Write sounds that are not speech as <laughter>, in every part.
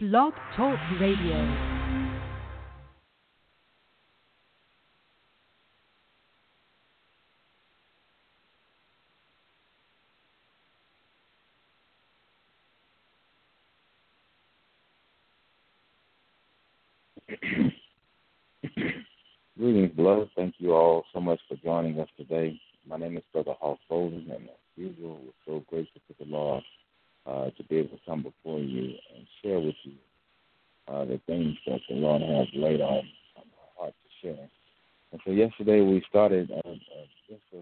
Blog Talk Radio. Greetings, beloved. Thank you all so much for joining us today. My name is Brother Hawk Folden, and as usual, we're so grateful to the Lord uh, to be able to come before you and share with you uh, the things that the Lord has laid on, on my heart to share. And so yesterday we started uh, uh, just a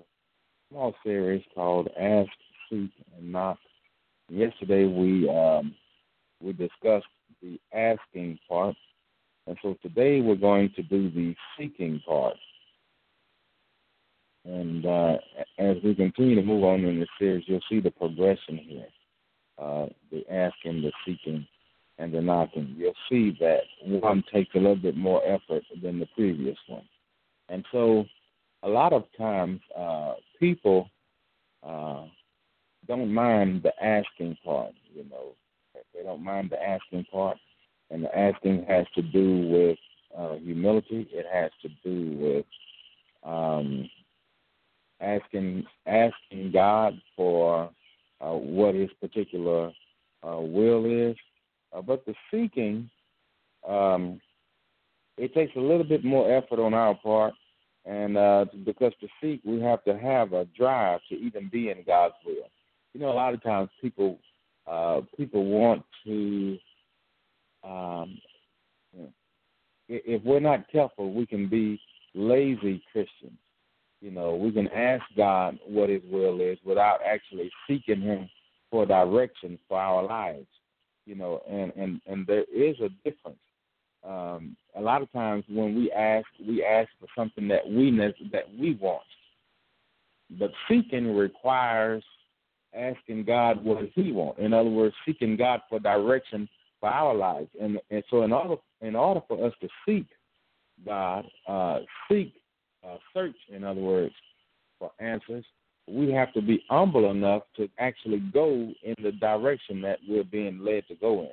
small series called Ask, Seek, and Knock. Yesterday we um, we discussed the asking part, and so today we're going to do the seeking part. And uh, as we continue to move on in this series, you'll see the progression here uh, the asking, the seeking, and the knocking. You'll see that one takes a little bit more effort than the previous one. And so a lot of times uh, people uh, don't mind the asking part, you know. They don't mind the asking part. And the asking has to do with uh, humility. It has to do with um, asking asking God for uh, what his particular uh, will is. Uh, but the seeking, um, it takes a little bit more effort on our part, and uh, because to seek, we have to have a drive to even be in God's will. You know, a lot of times people uh, people want to. Um, if we're not careful, we can be lazy Christians. You know, we can ask God what His will is without actually seeking Him for direction for our lives. You know, and and and there is a difference. Um, a lot of times when we ask, we ask for something that we that we want. But seeking requires asking God what He wants. In other words, seeking God for direction for our lives. And and so in order in order for us to seek God, uh, seek uh, search, in other words, for answers, we have to be humble enough to actually go in the direction that we're being led to go in.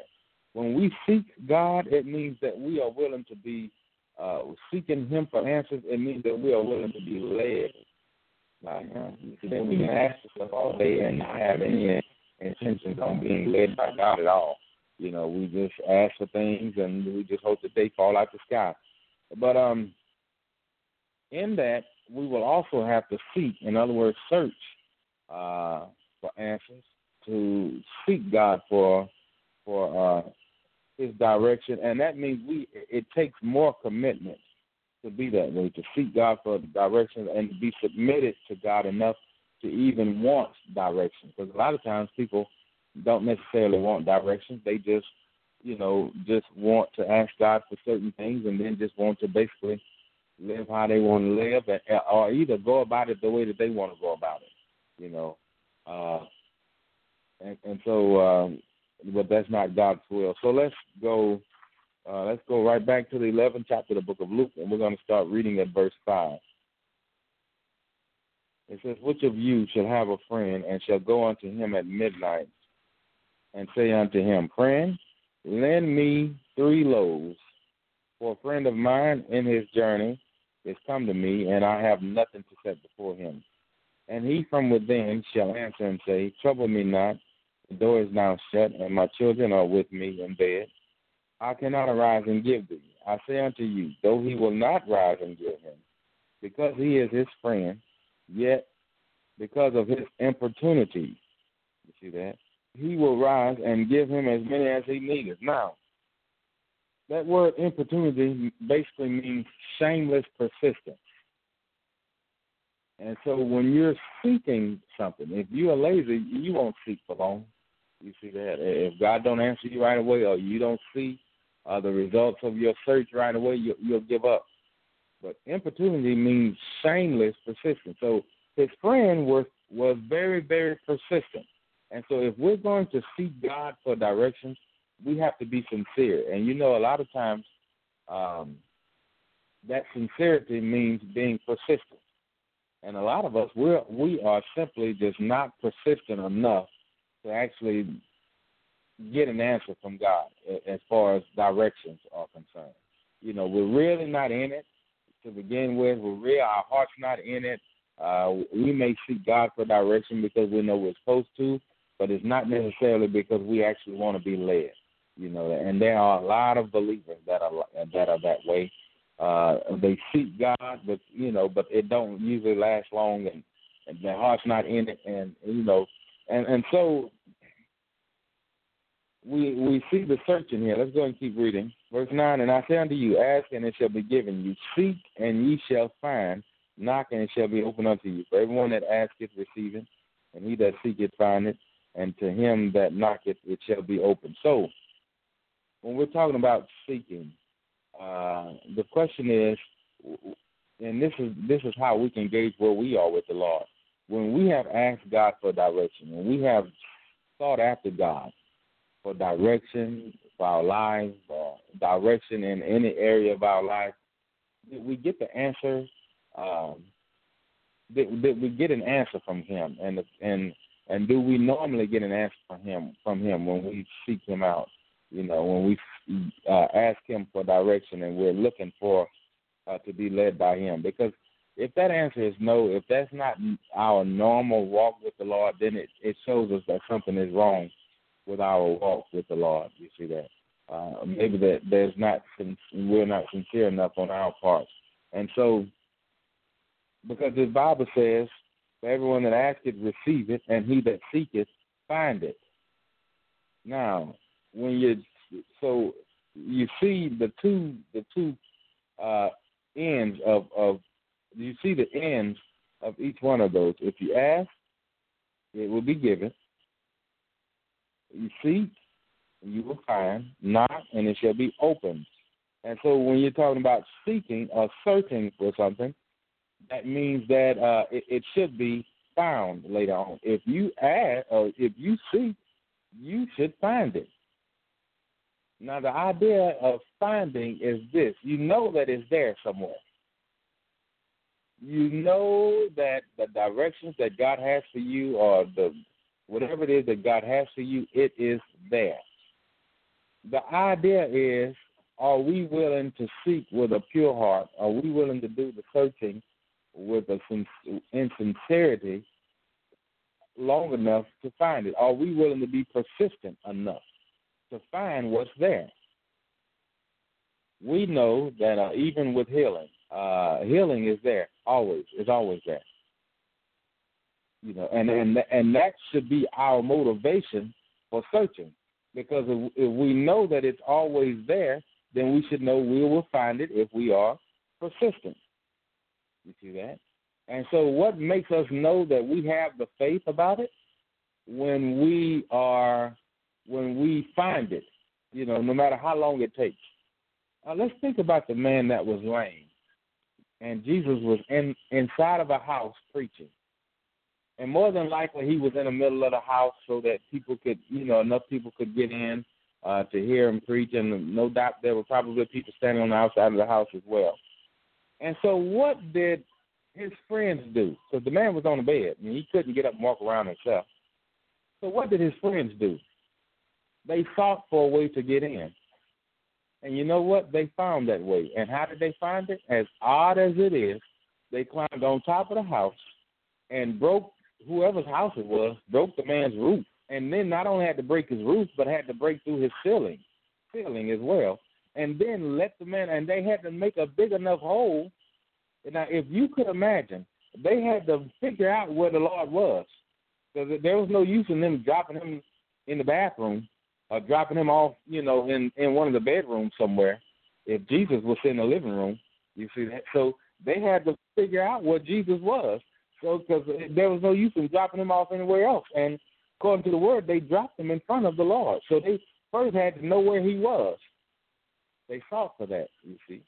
When we seek God, it means that we are willing to be uh, seeking Him for answers. It means that we are willing to be led. Like, uh, then we can ask stuff all day and not have any intentions on being led by God at all. You know, we just ask for things and we just hope that they fall out the sky. But um, in that, we will also have to seek, in other words, search uh, for answers, to seek God for for uh, His direction, and that means we. It takes more commitment to be that way, to seek God for direction and to be submitted to God enough to even want direction. Because a lot of times people don't necessarily want direction; they just, you know, just want to ask God for certain things, and then just want to basically live how they want to live, or either go about it the way that they want to go about it. You know, uh, and, and so, um, but that's not God's will. So let's go. Uh, let's go right back to the 11th chapter of the book of Luke, and we're going to start reading at verse 5. It says, Which of you shall have a friend and shall go unto him at midnight and say unto him, Friend, lend me three loaves, for a friend of mine in his journey is come to me, and I have nothing to set before him. And he from within shall answer and say, Trouble me not, the door is now shut, and my children are with me in bed. I cannot arise and give thee. I say unto you, though he will not rise and give him, because he is his friend, yet because of his importunity, you see that, he will rise and give him as many as he needeth. Now, that word importunity basically means shameless persistence. And so when you're seeking something, if you are lazy, you won't seek for long. You see that? If God don't answer you right away or you don't see uh, the results of your search right away, you, you'll give up. But importunity means shameless persistence. So his friend was was very, very persistent. And so if we're going to seek God for directions, we have to be sincere. And you know, a lot of times, um, that sincerity means being persistent. And a lot of us, we're we are simply just not persistent enough to actually get an answer from God as far as directions are concerned. You know, we're really not in it to begin with. We're real. Our heart's not in it. Uh, we may seek God for direction because we know we're supposed to, but it's not necessarily because we actually want to be led. You know, and there are a lot of believers that are that are that way. Uh, they seek God, but you know, but it don't usually last long, and, and their heart's not in it, and you know, and and so we we see the searching here. Let's go and keep reading. Verse nine, and I say unto you, ask and it shall be given you, seek and ye shall find, knock and it shall be opened unto you. For everyone that asketh receiveth, and he that seeketh findeth, and to him that knocketh it shall be opened. So when we're talking about seeking, uh, the question is, and this is this is how we can gauge where we are with the Lord. When we have asked God for direction, when we have sought after God, for direction for our lives, or direction in any area of our life, we get the answer? Um, did we get an answer from Him? And and and do we normally get an answer from Him from Him when we seek Him out? You know, when we uh, ask Him for direction and we're looking for uh, to be led by Him, because if that answer is no, if that's not our normal walk with the Lord, then it, it shows us that something is wrong with our walk with the Lord. You see that? Uh, maybe that there's not we're not sincere enough on our part, and so because the Bible says, "For everyone that asketh, receive it, and he that seeketh, find it." Now, when you so you see the two the two uh, ends of of you see the ends of each one of those. If you ask, it will be given. You seek, you will find. Knock, and it shall be opened. And so, when you're talking about seeking or searching for something, that means that uh, it, it should be found later on. If you ask or if you seek, you should find it. Now, the idea of finding is this you know that it's there somewhere. You know that the directions that God has for you or the whatever it is that God has for you, it is there. The idea is are we willing to seek with a pure heart? Are we willing to do the searching with a in sincerity long enough to find it? Are we willing to be persistent enough to find what's there? We know that uh, even with healing, uh, healing is there always. It's always there you know, and and and that should be our motivation for searching, because if, if we know that it's always there, then we should know we will find it if we are persistent. You see that? And so, what makes us know that we have the faith about it? When we are, when we find it, you know, no matter how long it takes. Uh, let's think about the man that was lame, and Jesus was in inside of a house preaching and more than likely he was in the middle of the house so that people could, you know, enough people could get in uh, to hear him preach, and no doubt there were probably people standing on the outside of the house as well. And so, what did his friends do? Because the man was on the bed, and he couldn't get up and walk around himself. So, what did his friends do? They sought for a way to get in. And you know what? They found that way. And how did they find it? As odd as it is, they climbed on top of the house and broke whoever's house it was broke the man's roof, and then not only had to break his roof, but had to break through his ceiling, ceiling as well, and then let the man. And they had to make a big enough hole. Now, if you could imagine, they had to figure out where the Lord was, because there was no use in them dropping him in the bathroom or dropping him off, you know, in in one of the bedrooms somewhere. If Jesus was in the living room, you see that. So they had to figure out what Jesus was So because there was no use in dropping him off anywhere else. And according to the word, they dropped him in front of the Lord. So they first had to know where he was. They sought for that, you see.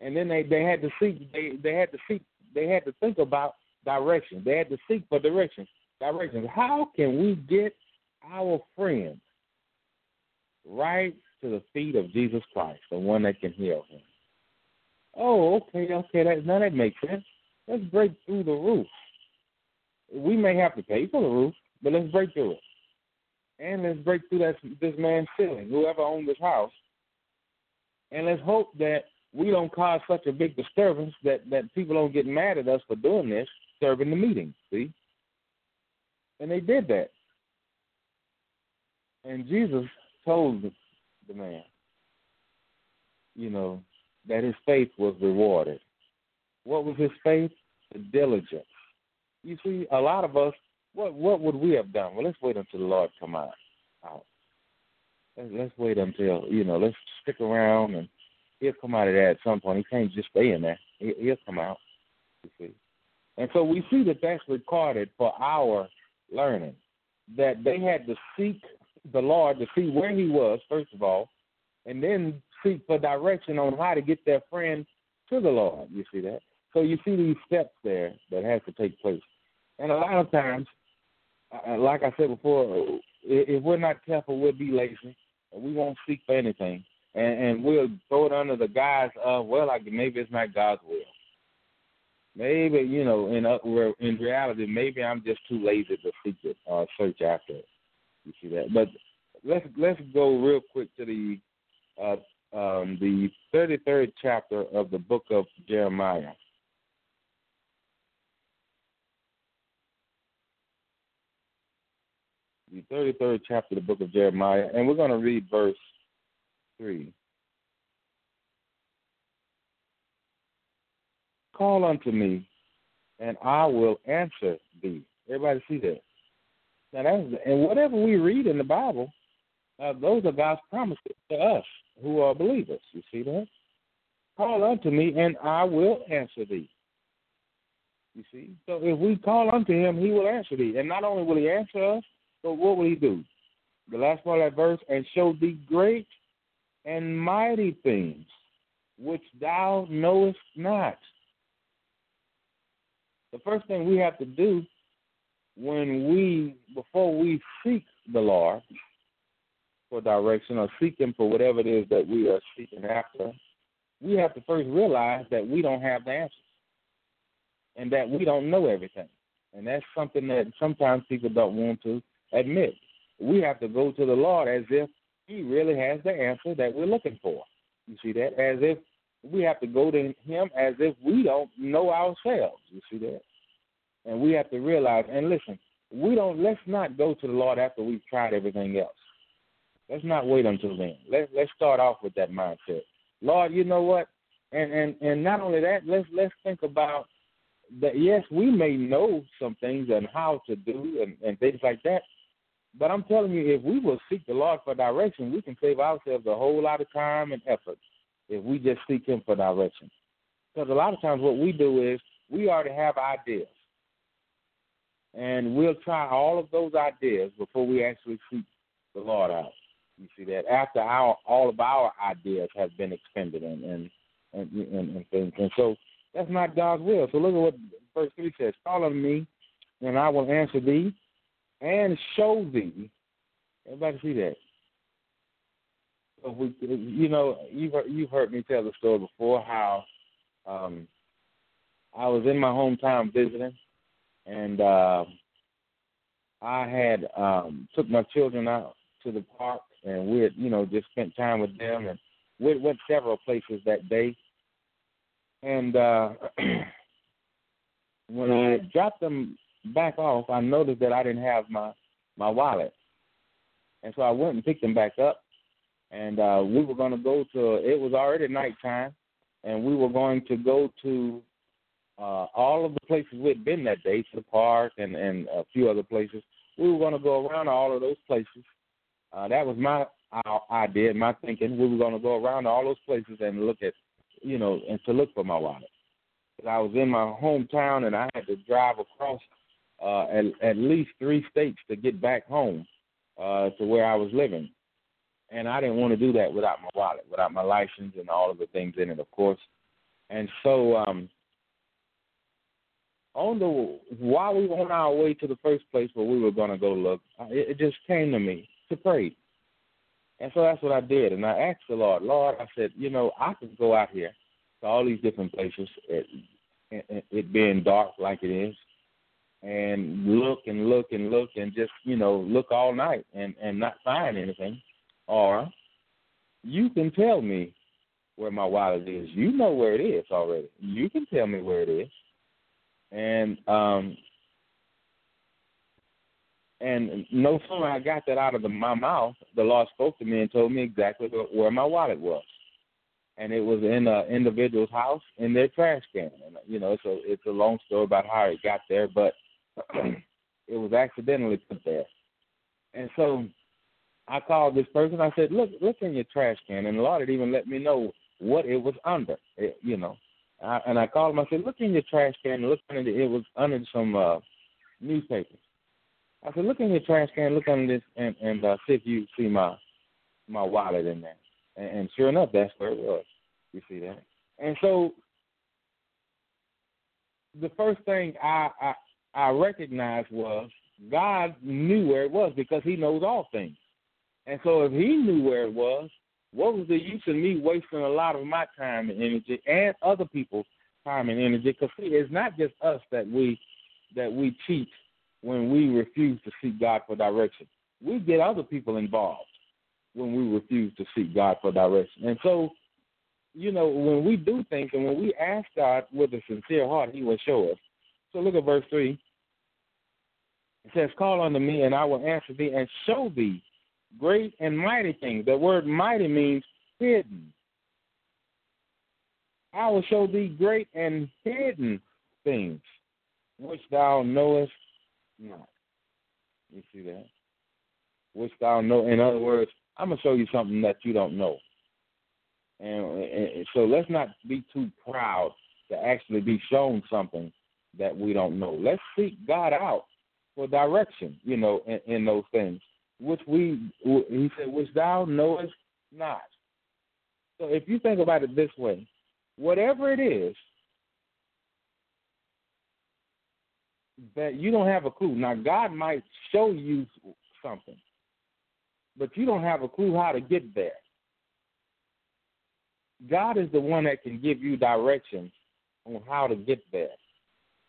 And then they, they had to seek they, they had to seek they had to think about direction. They had to seek for direction. Directions. How can we get our friends right to the feet of Jesus Christ, the one that can heal him? Oh, okay, okay, that now that makes sense. Let's break through the roof. We may have to pay for the roof, but let's break through it. and let's break through that this man's ceiling, whoever owned this house, and let's hope that we don't cause such a big disturbance that that people don't get mad at us for doing this, serving the meeting. See, and they did that, and Jesus told the man, you know, that his faith was rewarded. What was his faith? The diligence. You see, a lot of us, what what would we have done? Well, let's wait until the Lord come out. out. Let's, wait until you know. Let's stick around, and he'll come out of that at some point. He can't just stay in there. He, he'll come out. You see, and so we see that that's recorded for our learning. That they had to seek the Lord to see where He was first of all, and then seek for direction on how to get their friend to the Lord. You see that? So you see these steps there that have to take place. And a lot of times, uh, like I said before, if we're not careful, we'll be lazy. We won't seek for anything, and, and we'll throw it under the guise of, well, like maybe it's not God's will. Maybe you know, in uh, in reality, maybe I'm just too lazy to seek it or search after it. You see that? But let's let's go real quick to the uh, um, the 33rd chapter of the book of Jeremiah. The 33rd chapter of the book of Jeremiah, and we're going to read verse 3. Call unto me, and I will answer thee. Everybody see that? Now that's and whatever we read in the Bible, uh, those are God's promises to us who are believers. You see that? Call unto me, and I will answer thee. You see? So if we call unto him, he will answer thee. And not only will he answer us, but what will he do? The last part of that verse, and show thee great and mighty things which thou knowest not. The first thing we have to do when we, before we seek the Lord, for direction or seek Him for whatever it is that we are seeking after, we have to first realize that we don't have the answers and that we don't know everything. And that's something that sometimes people don't want to admit. We have to go to the Lord as if He really has the answer that we're looking for. You see that? As if we have to go to Him as if we don't know ourselves. You see that? And we have to realize, and listen, we don't, let's not go to the Lord after we've tried everything else. Let's not wait until then. Let's let's start off with that mindset. Lord, you know what? And and and not only that, let's let's think about that. Yes, we may know some things and how to do and, and things like that. But I'm telling you, if we will seek the Lord for direction, we can save ourselves a whole lot of time and effort if we just seek Him for direction. Because a lot of times what we do is we already have ideas. And we'll try all of those ideas before we actually seek the Lord out. You see that after our all of our ideas have been expended and and and, and, and things, and so that's not God's will. So look at what verse three says: "Call on me, and I will answer thee, and show thee." Everybody see that? So we, you know, you've you've heard me tell the story before how um, I was in my hometown visiting, and uh, I had um, took my children out to the park and we had, you know, just spent time with them, and we went several places that day. And uh, <clears throat> when I dropped them back off, I noticed that I didn't have my my wallet, and so I went and picked them back up, and uh, we were going to go to. It was already nighttime, and we were going to go to uh, all of the places we'd been that day, to the park and and a few other places. We were going to go around all of those places uh, that was my idea, my thinking. We were going to go around all those places and look at, you know, and to look for my wallet. But I was in my hometown and I had to drive across uh, at, at least three states to get back home uh, to where I was living. And I didn't want to do that without my wallet, without my license and all of the things in it, of course. And so, um, on the while we were on our way to the first place where we were going to go look, it, it just came to me to pray. And so that's what I did. And I asked the Lord, Lord, I said, you know, I could go out here to all these different places, it, it, it being dark like it is, and look and look and look and just you know look all night and and not find anything, or you can tell me where my wallet is. You know where it is already. You can tell me where it is, and um, and no sooner I got that out of the, my mouth, the Lord spoke to me and told me exactly where my wallet was, and it was in an individual's house in their trash can. And you know, so it's a long story about how it got there, but <clears throat> it was accidentally put there. And so I called this person. I said, "Look, look in your trash can," and the Lord had even let me know what it was under. It, you know, I, and I called him. I said, "Look in your trash can. Look under it. It was under some uh, newspapers." I said, "Look in your trash can. Look under this, and and uh, see if you see my my wallet in there." And, and sure enough, that's where it was. You see that? And so the first thing I I, I recognized was God knew where it was because He knows all things. And so if He knew where it was, what was the use of me wasting a lot of my time and energy and other people's time and energy? Because see, it's not just us that we that we cheat when we refuse to seek God for direction. We get other people involved when we refuse to seek God for direction. And so, you know, when we do things and when we ask God with a sincere heart, He will show us. So look at verse three. It says, Call unto me, and I will answer thee and show thee great and mighty things. The word mighty means hidden. I will show thee great and hidden things which thou knowest not. You see that? Which thou know. In other words, I'm gonna show you something that you don't know. And, and so let's not be too proud to actually be shown something that we don't know. Let's seek God out for direction, you know, in, in those things which we he said, which thou knowest not. So if you think about it this way, whatever it is that you don't have a clue. Now God might show you something, but you don't have a clue how to get there. God is the one that can give you directions on how to get there.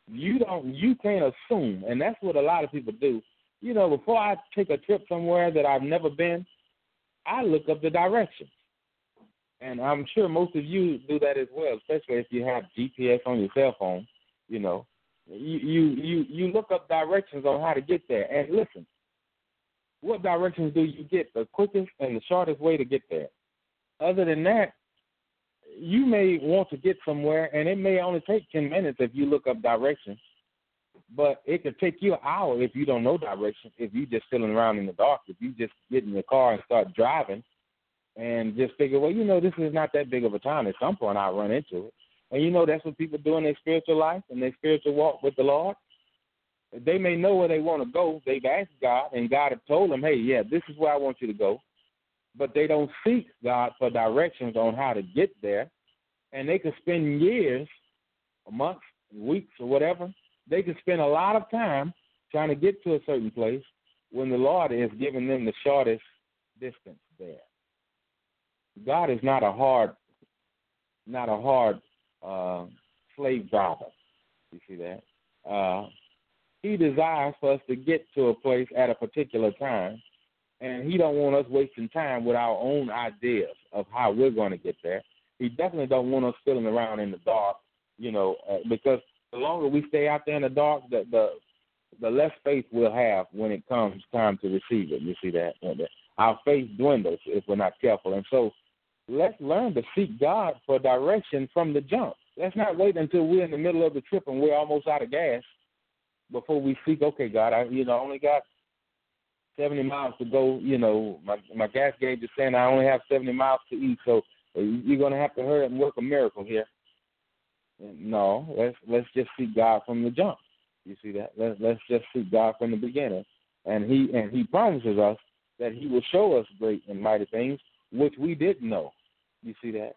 You don't you can't assume, and that's what a lot of people do you know, before I take a trip somewhere that I've never been, I look up the directions. And I'm sure most of you do that as well, especially if you have GPS on your cell phone. You know, you you you you look up directions on how to get there. And listen, what directions do you get the quickest and the shortest way to get there? Other than that, you may want to get somewhere, and it may only take ten minutes if you look up directions. But it could take you an hour if you don't know direction, if you're just feeling around in the dark, if you just get in your car and start driving and just figure, well, you know, this is not that big of a town. At some point I'll run into it. And you know that's what people do in their spiritual life and their spiritual walk with the Lord. They may know where they want to go. They've asked God, and God have told them, hey, yeah, this is where I want you to go. But they don't seek God for directions on how to get there. And they could spend years, months, weeks, or whatever, they can spend a lot of time trying to get to a certain place when the Lord is giving them the shortest distance there. God is not a hard, not a hard uh, slave driver. You see that? Uh, he desires for us to get to a place at a particular time, and he don't want us wasting time with our own ideas of how we're going to get there. He definitely don't want us feeling around in the dark, you know, uh, because the longer we stay out there in the dark, the the the less faith we'll have when it comes time to receive it. You see that? Our faith dwindles if we're not careful. And so let's learn to seek God for direction from the jump. Let's not wait until we're in the middle of the trip and we're almost out of gas before we seek, okay, God, I you know, only got seventy miles to go, you know, my my gas gauge is saying I only have seventy miles to eat, so you're gonna have to hurry and work a miracle here. No, let's let's just see God from the jump. You see that? Let's let's just see God from the beginning, and he and he promises us that he will show us great and mighty things which we didn't know. You see that?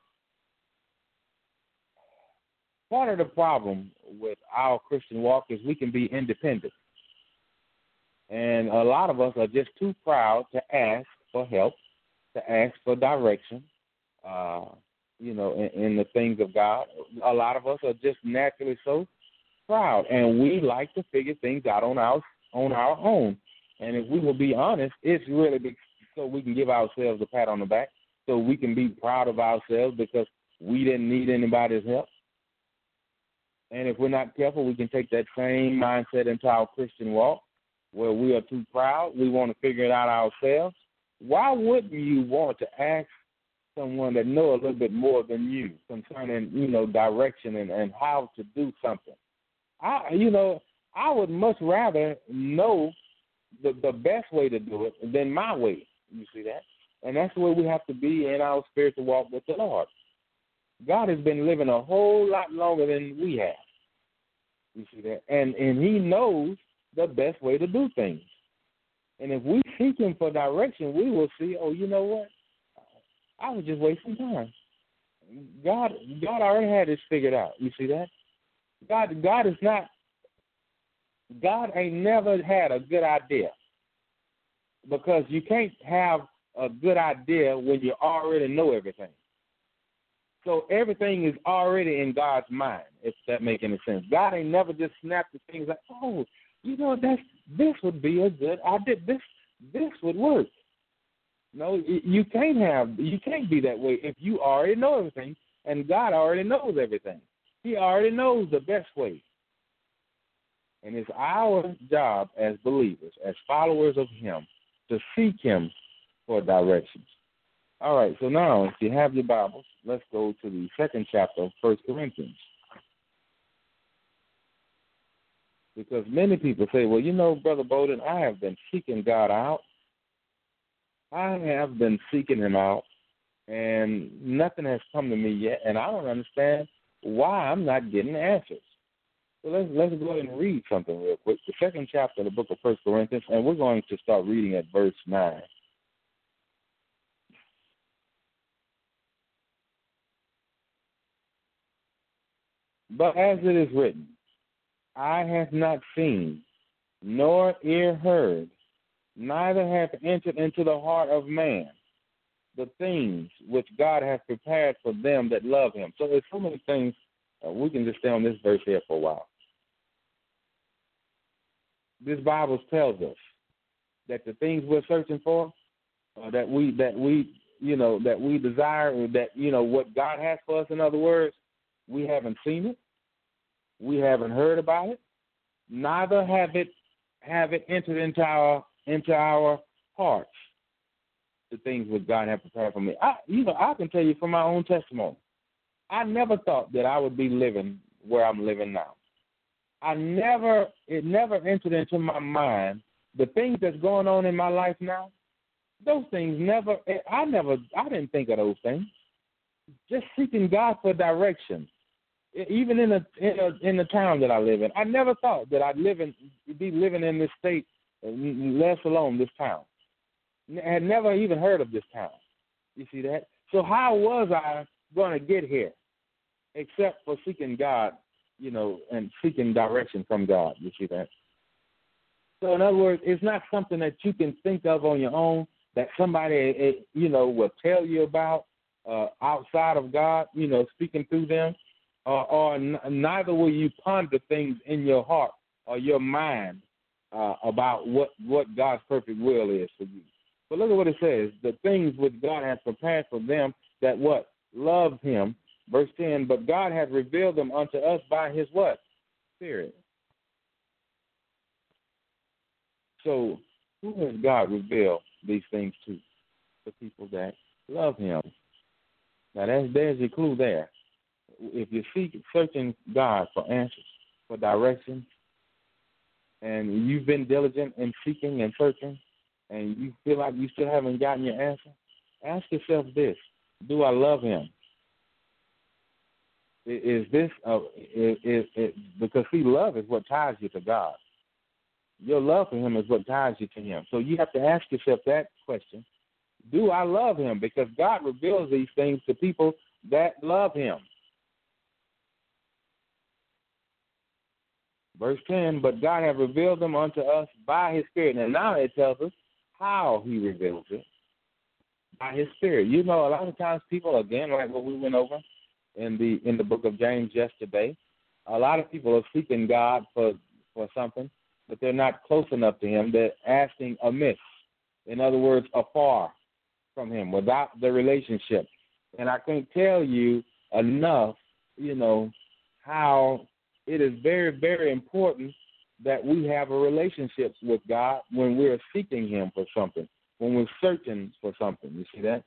Part of the problem with our Christian walk is we can be independent. And a lot of us are just too proud to ask for help, to ask for direction, uh, you know, in, in the things of God. A lot of us are just naturally so proud, and we like to figure things out on our on our own. And if we will be honest, it's really so we can give ourselves a pat on the back, so we can be proud of ourselves because we didn't need anybody's help. And if we're not careful, we can take that same mindset into our Christian walk, where we are too proud, we want to figure it out ourselves. Why wouldn't you want to ask someone that know a little bit more than you concerning, you know, direction and, and how to do something? I, you know, I would much rather know the the best way to do it than my way. You see that? And that's where we have to be in our spiritual walk with the Lord. God has been living a whole lot longer than we have. You see that? And and he knows the best way to do things. And if we seek him for direction, we will see, oh, you know what? I was just wasting time. God God already had this figured out. You see that? God God is not God ain't never had a good idea. Because you can't have a good idea when you already know everything. So everything is already in God's mind, if that make any sense. God ain't never just snapped the things like, oh, you know, that's this would be a good idea. This this would work. No, you can't have you can't be that way if you already know everything, and God already knows everything. He already knows the best way. And it's our job as believers, as followers of Him, to seek Him for directions. All right, so now if you have your Bibles, let's go to the second chapter of First Corinthians. Because many people say, well, you know, Brother Bowden, I have been seeking God out. I have been seeking Him out, and nothing has come to me yet, and I don't understand why I'm not getting answers. So let's let's go ahead and read something real quick. The second chapter of the book of First Corinthians, and we're going to start reading at verse nine. But as it is written, eye hath not seen, nor ear heard, neither hath entered into the heart of man the things which God hath prepared for them that love him. So there's so many things. Uh, we can just stay on this verse here for a while. This Bible tells us that the things we're searching for, uh, that we that we you know that we desire, that you know what God has for us. In other words, we haven't seen it. We haven't heard about it. Neither have it have it entered into our into our hearts. The things that God has prepared for me. I you know, I can tell you from my own testimony. I never thought that I would be living where I'm living now. I never it never entered into my mind the things that's going on in my life now. Those things never I never I didn't think of those things just seeking God for direction. Even in the in, a, in the town that I live in, I never thought that I'd live in be living in this state, let alone this town. I had never even heard of this town. You see that? So how was I going to get here, except for seeking God, you know, and seeking direction from God? You see that? So in other words, it's not something that you can think of on your own. That somebody, eh, you know, will tell you about uh, outside of God, you know, speaking through them, uh, or n- neither will you ponder things in your heart or your mind uh, about what what God's perfect will is for you. But look at what it says: the things which God has prepared for them that what love Him. Verse ten. But God has revealed them unto us by His what Spirit. So, who has God revealed these things to? The people that love Him. Now that's there's your clue there. If you seek searching God for answers, for direction, and you've been diligent in seeking and searching, and you feel like you still haven't gotten your answer, ask yourself this: Do I love Him? Is this uh, is, is, is because see, love is what ties you to God. Your love for Him is what ties you to Him. So you have to ask yourself that question: do I love him? Because God reveals these things to people that love him. Verse 10, but God has revealed them unto us by his Spirit. And now it tells us how he reveals it. By his Spirit. You know, a lot of times people, again, like what we went over in the in the book of James yesterday, a lot of people are seeking God for for something, but they're not close enough to Him. They're asking amiss. In other words, afar from Him, without the relationship. And I can't tell you enough, you know, how it is very, very important that we have a relationship with God when we're seeking Him for something, when we're searching for something. You see that?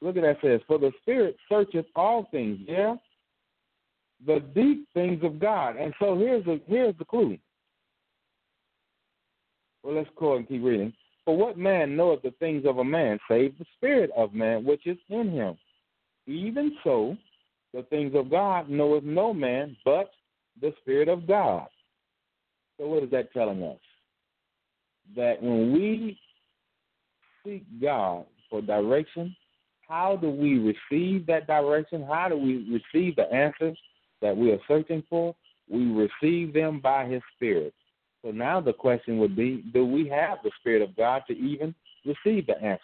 Look at that says, For the Spirit searcheth all things, yeah? The deep things of God. And so here's the here's the clue. Well, let's go and keep reading. For what man knoweth the things of a man, save the spirit of man which is in him? Even so, the things of God knoweth no man but the Spirit of God. So, what is that telling us? That when we seek God for direction, how do we receive that direction? How do we receive the answers that we are searching for? We receive them by His Spirit. So now the question would be do we have the Spirit of God to even receive the answer?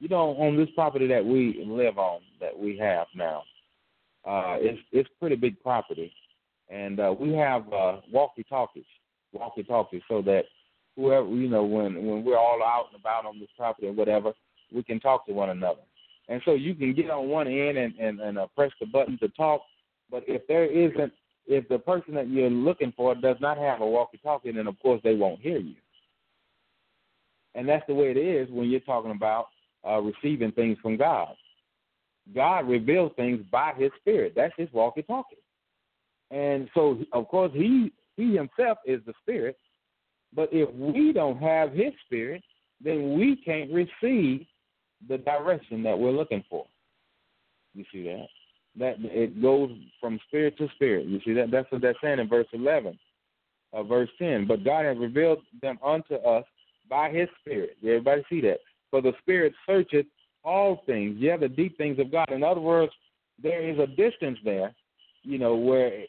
You know, on this property that we live on, that we have now, uh, it's, it's pretty big property. And uh, we have uh, walkie talkies, walkie talkies, so that whoever, you know, when, when we're all out and about on this property or whatever, we can talk to one another. And so you can get on one end and, and, and uh, press the button to talk, but if there isn't, if the person that you're looking for does not have a walkie-talkie, then of course they won't hear you. And that's the way it is when you're talking about uh, receiving things from God. God reveals things by His Spirit. That's His walkie-talkie. And so, of course, He He Himself is the Spirit. But if we don't have His Spirit, then we can't receive the direction that we're looking for. You see that? That it goes from spirit to spirit. You see that? That's what that's saying in verse eleven, uh, verse ten. But God has revealed them unto us by His Spirit. Everybody see that? For the Spirit searcheth all things, yeah, the deep things of God. In other words, there is a distance there, you know, where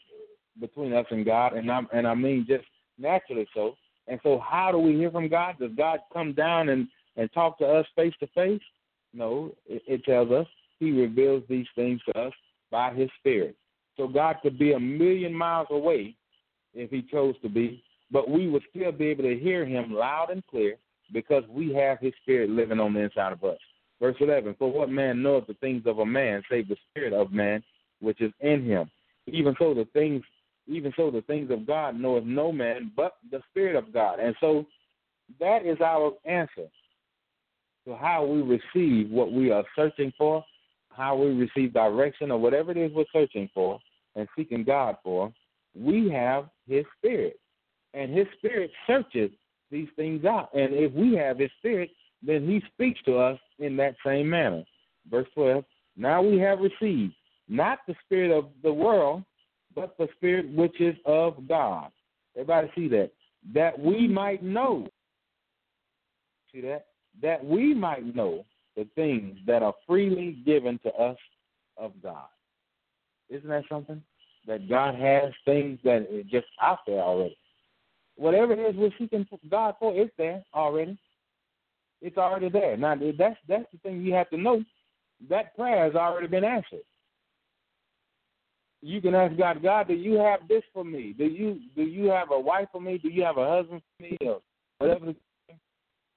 between us and God, and I and I mean just naturally so. And so, how do we hear from God? Does God come down and and talk to us face to face? No, it, it tells us He reveals these things to us by His Spirit. So God could be a million miles away if He chose to be, but we would still be able to hear Him loud and clear because we have His Spirit living on the inside of us. Verse 11 For what man knoweth the things of a man, save the Spirit of man which is in him? Even so, the things even so the things of God knoweth no man but the Spirit of God. And so that is our answer to how we receive what we are searching for, how we receive direction or whatever it is we're searching for and seeking God for. We have His Spirit. And His Spirit searches these things out. And if we have His Spirit, then He speaks to us in that same manner. Verse 12 Now we have received not the Spirit of the world, but the Spirit which is of God. Everybody see that? That we might know. See that? That we might know the things that are freely given to us of God. Isn't that something? That God has things that are just out there already. Whatever it is we're seeking God for, it's there already. It's already there. Now that's that's the thing you have to know. That prayer has already been answered you can ask God, God, do you have this for me? Do you do you have a wife for me? Do you have a husband for me? Or whatever.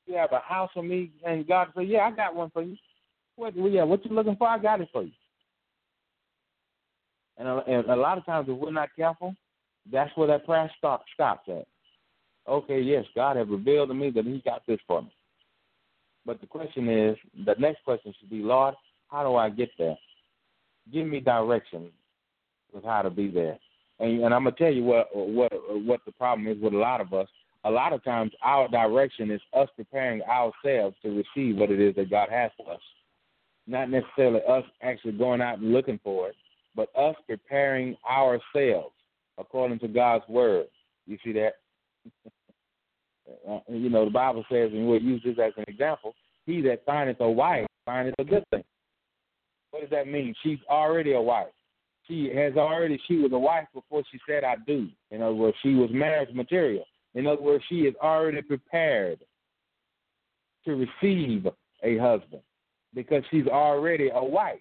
You have a house for me? And God say, Yeah, I got one for you. What? Well, yeah, what you looking for? I got it for you. And a, and a lot of times, if we're not careful, that's where that prayer stop, stops at. Okay, yes, God has revealed to me that He got this for me. But the question is, the next question should be, Lord, how do I get there? Give me direction with how to be there. And, and I'm gonna tell you what what what the problem is with a lot of us. A lot of times, our direction is us preparing ourselves to receive what it is that God has for us. Not necessarily us actually going out and looking for it, but us preparing ourselves according to God's word. You see that? <laughs> Uh, you know, the Bible says, and we'll use this as an example: He that findeth a wife findeth a good thing. What does that mean? She's already a wife she has already she was a wife before she said I do. In other words, she was marriage material. In other words, she is already prepared to receive a husband because she's already a wife.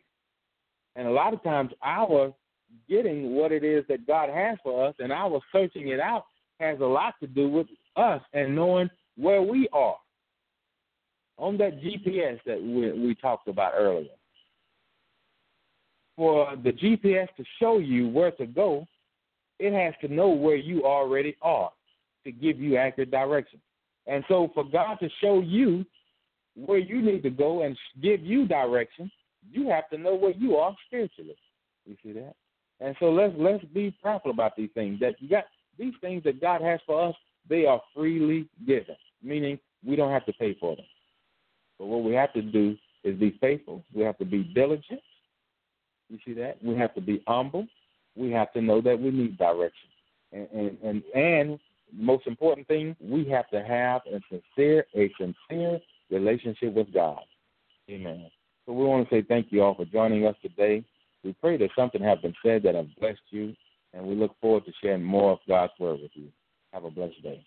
And a lot of times our getting what it is that God has for us and our searching it out has a lot to do with us and knowing where we are on that GPS that we, we talked about earlier. For the GPS to show you where to go, it has to know where you already are to give you accurate direction. And so, for God to show you where you need to go and give you direction, you have to know where you are spiritually. You see that? And so let's let's be prayerful about these things. That you got these things that God has for us, they are freely given, meaning we don't have to pay for them. But what we have to do is be faithful. We have to be diligent. You see that? We have to be humble. We have to know that we need direction. And and and, and most important thing, we have to have a sincere a sincere relationship with God. Amen. So we want to say thank you all for joining us today. We pray that something has been said that has blessed you, and we look forward to sharing more of God's word with you. Have a blessed day.